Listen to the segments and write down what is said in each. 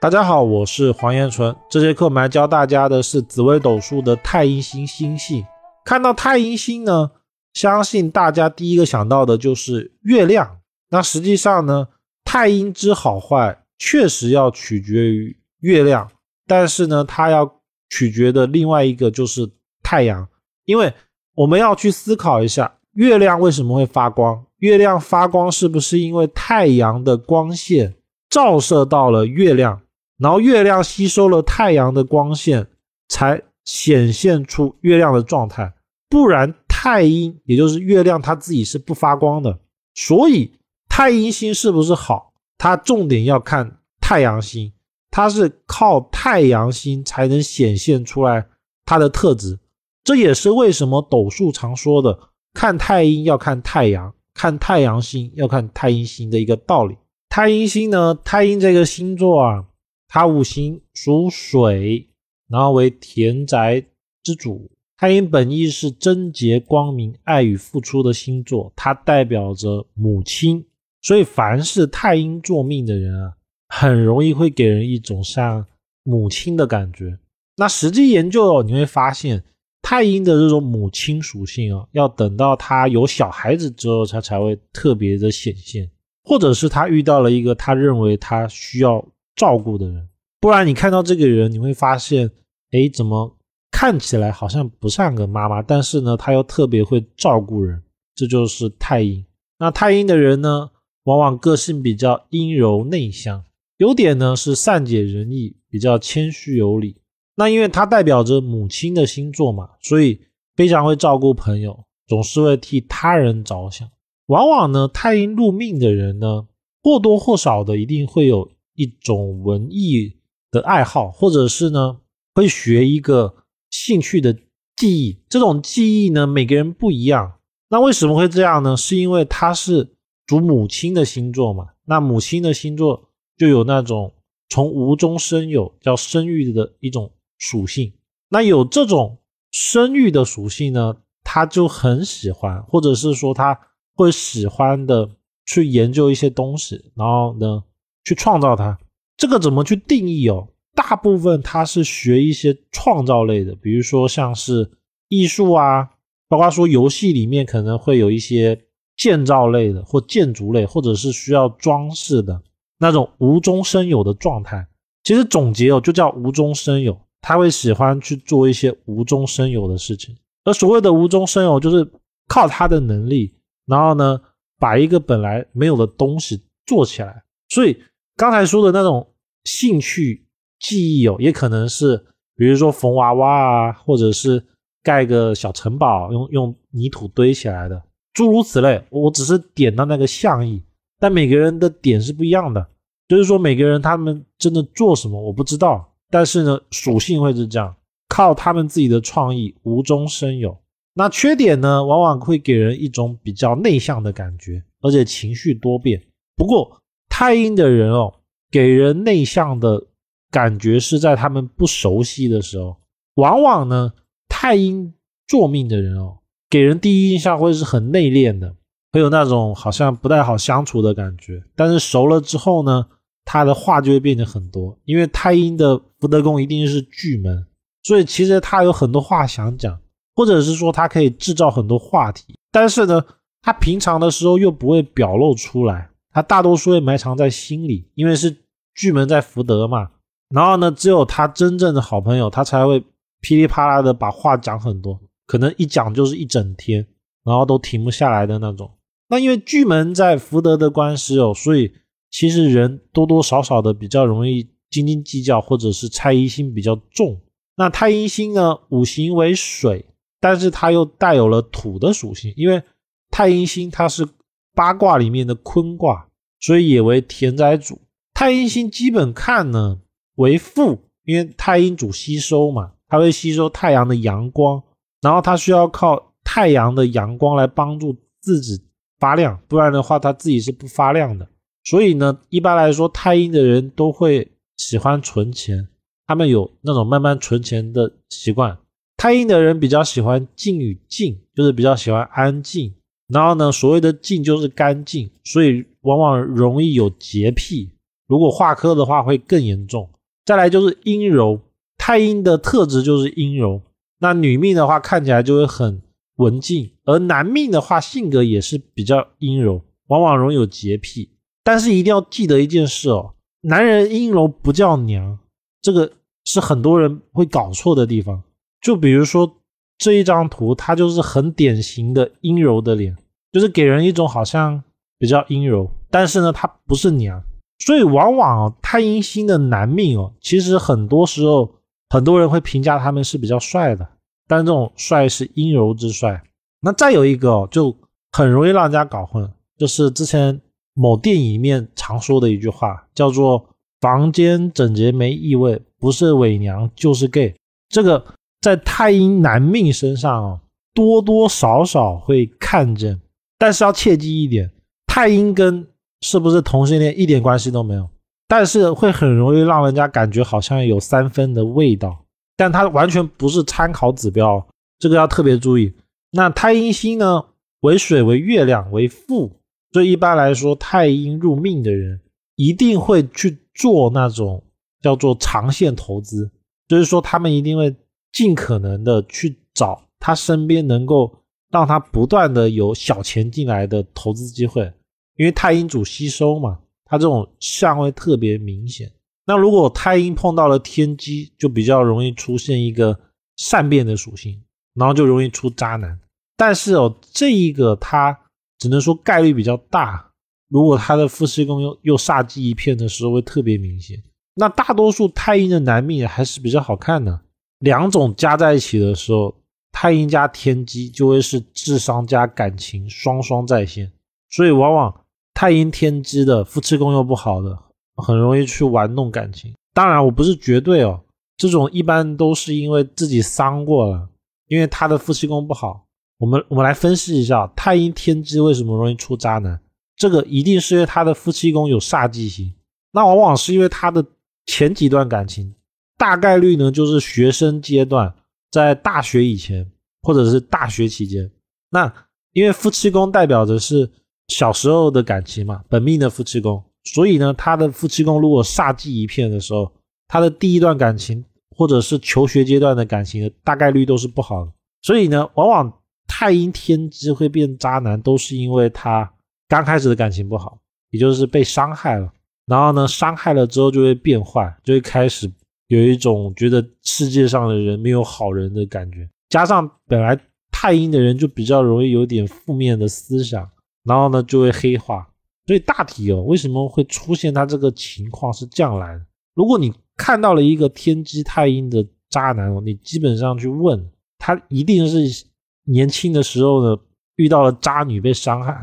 大家好，我是黄延纯。这节课我们来教大家的是紫微斗数的太阴星星系。看到太阴星呢，相信大家第一个想到的就是月亮。那实际上呢，太阴之好坏确实要取决于月亮，但是呢，它要取决的另外一个就是太阳。因为我们要去思考一下，月亮为什么会发光？月亮发光是不是因为太阳的光线照射到了月亮？然后月亮吸收了太阳的光线，才显现出月亮的状态。不然太阴，也就是月亮，它自己是不发光的。所以太阴星是不是好？它重点要看太阳星，它是靠太阳星才能显现出来它的特质。这也是为什么斗数常说的看太阴要看太阳，看太阳星要看太阴星的一个道理。太阴星呢，太阴这个星座啊。它五行属水，然后为田宅之主。太阴本意是贞洁、光明、爱与付出的星座，它代表着母亲。所以，凡是太阴坐命的人啊，很容易会给人一种像母亲的感觉。那实际研究哦，你会发现太阴的这种母亲属性啊，要等到他有小孩子之后，他才会特别的显现，或者是他遇到了一个他认为他需要。照顾的人，不然你看到这个人，你会发现，哎，怎么看起来好像不像个妈妈，但是呢，他又特别会照顾人，这就是太阴。那太阴的人呢，往往个性比较阴柔内向，优点呢是善解人意，比较谦虚有礼。那因为它代表着母亲的星座嘛，所以非常会照顾朋友，总是会替他人着想。往往呢，太阴入命的人呢，或多或少的一定会有。一种文艺的爱好，或者是呢，会学一个兴趣的技艺。这种技艺呢，每个人不一样。那为什么会这样呢？是因为他是主母亲的星座嘛。那母亲的星座就有那种从无中生有，叫生育的一种属性。那有这种生育的属性呢，他就很喜欢，或者是说他会喜欢的去研究一些东西，然后呢。去创造它，这个怎么去定义哦？大部分它是学一些创造类的，比如说像是艺术啊，包括说游戏里面可能会有一些建造类的或建筑类，或者是需要装饰的那种无中生有的状态。其实总结哦，就叫无中生有。他会喜欢去做一些无中生有的事情，而所谓的无中生有，就是靠他的能力，然后呢，把一个本来没有的东西做起来。所以。刚才说的那种兴趣记忆哦，也可能是，比如说缝娃娃啊，或者是盖个小城堡，用用泥土堆起来的，诸如此类。我只是点到那个象意，但每个人的点是不一样的。就是说，每个人他们真的做什么我不知道，但是呢，属性会是这样，靠他们自己的创意无中生有。那缺点呢，往往会给人一种比较内向的感觉，而且情绪多变。不过，太阴的人哦，给人内向的感觉是在他们不熟悉的时候，往往呢，太阴坐命的人哦，给人第一印象会是很内敛的，会有那种好像不太好相处的感觉。但是熟了之后呢，他的话就会变得很多，因为太阴的福德宫一定是巨门，所以其实他有很多话想讲，或者是说他可以制造很多话题，但是呢，他平常的时候又不会表露出来。他大多数会埋藏在心里，因为是巨门在福德嘛。然后呢，只有他真正的好朋友，他才会噼里啪啦的把话讲很多，可能一讲就是一整天，然后都停不下来的那种。那因为巨门在福德的关系哦，所以其实人多多少少的比较容易斤斤计较，或者是猜疑心比较重。那太阴星呢，五行为水，但是它又带有了土的属性，因为太阴星它是。八卦里面的坤卦，所以也为田宅主。太阴星基本看呢为负，因为太阴主吸收嘛，它会吸收太阳的阳光，然后它需要靠太阳的阳光来帮助自己发亮，不然的话它自己是不发亮的。所以呢，一般来说，太阴的人都会喜欢存钱，他们有那种慢慢存钱的习惯。太阴的人比较喜欢静与静，就是比较喜欢安静。然后呢，所谓的净就是干净，所以往往容易有洁癖，如果化科的话会更严重。再来就是阴柔，太阴的特质就是阴柔。那女命的话看起来就会很文静，而男命的话性格也是比较阴柔，往往容易有洁癖。但是一定要记得一件事哦，男人阴柔不叫娘，这个是很多人会搞错的地方。就比如说这一张图，它就是很典型的阴柔的脸，就是给人一种好像比较阴柔，但是呢，他不是娘。所以往往，太阴星的男命哦，其实很多时候很多人会评价他们是比较帅的，但这种帅是阴柔之帅。那再有一个哦，就很容易让人家搞混，就是之前某电影里面常说的一句话，叫做“房间整洁没异味，不是伪娘就是 gay”。这个在太阴男命身上哦，多多少少会看见，但是要切记一点，太阴跟是不是同性恋一点关系都没有，但是会很容易让人家感觉好像有三分的味道，但它完全不是参考指标，这个要特别注意。那太阴星呢，为水为月亮为父，所以一般来说太阴入命的人一定会去做那种叫做长线投资，就是说他们一定会尽可能的去找他身边能够让他不断的有小钱进来的投资机会。因为太阴主吸收嘛，它这种相位特别明显。那如果太阴碰到了天机，就比较容易出现一个善变的属性，然后就容易出渣男。但是哦，这一个它只能说概率比较大。如果他的夫妻宫又又煞忌一片的时候，会特别明显。那大多数太阴的男命还是比较好看的。两种加在一起的时候，太阴加天机就会是智商加感情双双在线，所以往往。太阴天机的夫妻宫又不好的，很容易去玩弄感情。当然，我不是绝对哦，这种一般都是因为自己伤过了，因为他的夫妻宫不好。我们我们来分析一下太阴天机为什么容易出渣男，这个一定是因为他的夫妻宫有煞忌星。那往往是因为他的前几段感情，大概率呢就是学生阶段，在大学以前或者是大学期间。那因为夫妻宫代表的是。小时候的感情嘛，本命的夫妻宫，所以呢，他的夫妻宫如果煞忌一片的时候，他的第一段感情或者是求学阶段的感情，大概率都是不好的。所以呢，往往太阴天机会变渣男，都是因为他刚开始的感情不好，也就是被伤害了，然后呢，伤害了之后就会变坏，就会开始有一种觉得世界上的人没有好人的感觉。加上本来太阴的人就比较容易有点负面的思想。然后呢，就会黑化。所以大体哦，为什么会出现他这个情况是这样来的？如果你看到了一个天机太阴的渣男，你基本上去问他，一定是年轻的时候呢遇到了渣女被伤害，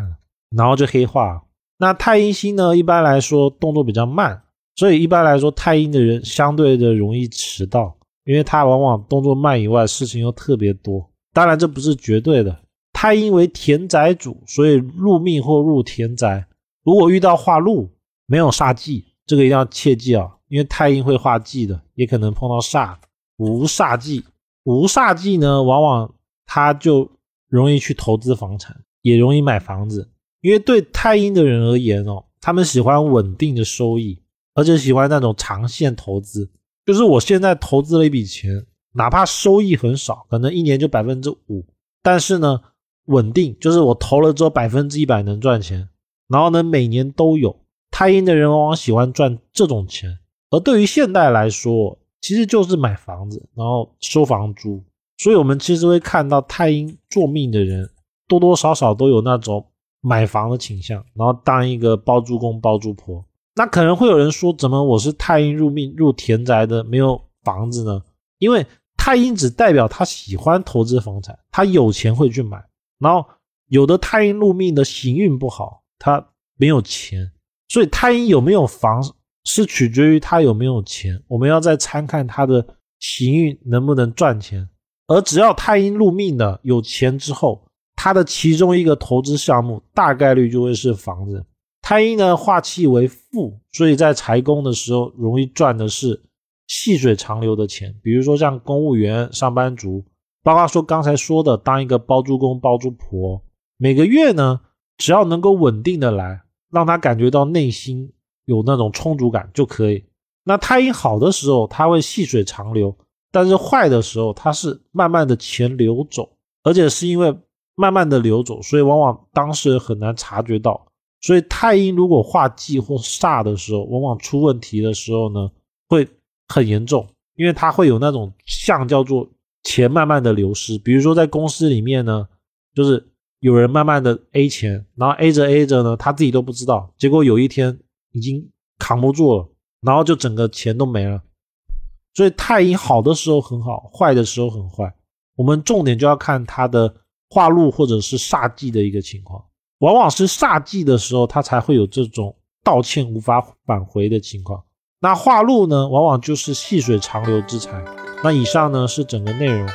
然后就黑化。那太阴星呢，一般来说动作比较慢，所以一般来说太阴的人相对的容易迟到，因为他往往动作慢以外，事情又特别多。当然这不是绝对的。太阴为田宅主，所以入命或入田宅。如果遇到化禄，没有煞忌，这个一定要切记啊，因为太阴会化忌的，也可能碰到煞。无煞忌，无煞忌呢，往往他就容易去投资房产，也容易买房子。因为对太阴的人而言哦，他们喜欢稳定的收益，而且喜欢那种长线投资。就是我现在投资了一笔钱，哪怕收益很少，可能一年就百分之五，但是呢。稳定就是我投了之后百分之一百能赚钱，然后呢每年都有。太阴的人往往喜欢赚这种钱，而对于现代来说，其实就是买房子，然后收房租。所以，我们其实会看到太阴做命的人多多少少都有那种买房的倾向，然后当一个包租公包租婆。那可能会有人说，怎么我是太阴入命入田宅的，没有房子呢？因为太阴只代表他喜欢投资房产，他有钱会去买。然后有的太阴入命的行运不好，他没有钱，所以太阴有没有房是取决于他有没有钱。我们要再参看他的行运能不能赚钱。而只要太阴入命的有钱之后，他的其中一个投资项目大概率就会是房子。太阴呢化气为富，所以在财宫的时候容易赚的是细水长流的钱，比如说像公务员、上班族。包括说刚才说的，当一个包租公、包租婆，每个月呢，只要能够稳定的来，让他感觉到内心有那种充足感就可以。那太阴好的时候，它会细水长流；但是坏的时候，它是慢慢的钱流走，而且是因为慢慢的流走，所以往往当事人很难察觉到。所以太阴如果化忌或煞的时候，往往出问题的时候呢，会很严重，因为它会有那种像叫做钱慢慢的流失。比如说在公司里面呢，就是有人慢慢的 A 钱，然后 A 着 A 着呢，他自己都不知道，结果有一天已经扛不住了。然后就整个钱都没了，所以太阴好的时候很好，坏的时候很坏。我们重点就要看它的化禄或者是煞忌的一个情况，往往是煞忌的时候，他才会有这种道歉无法挽回的情况。那化禄呢，往往就是细水长流之才。那以上呢是整个内容。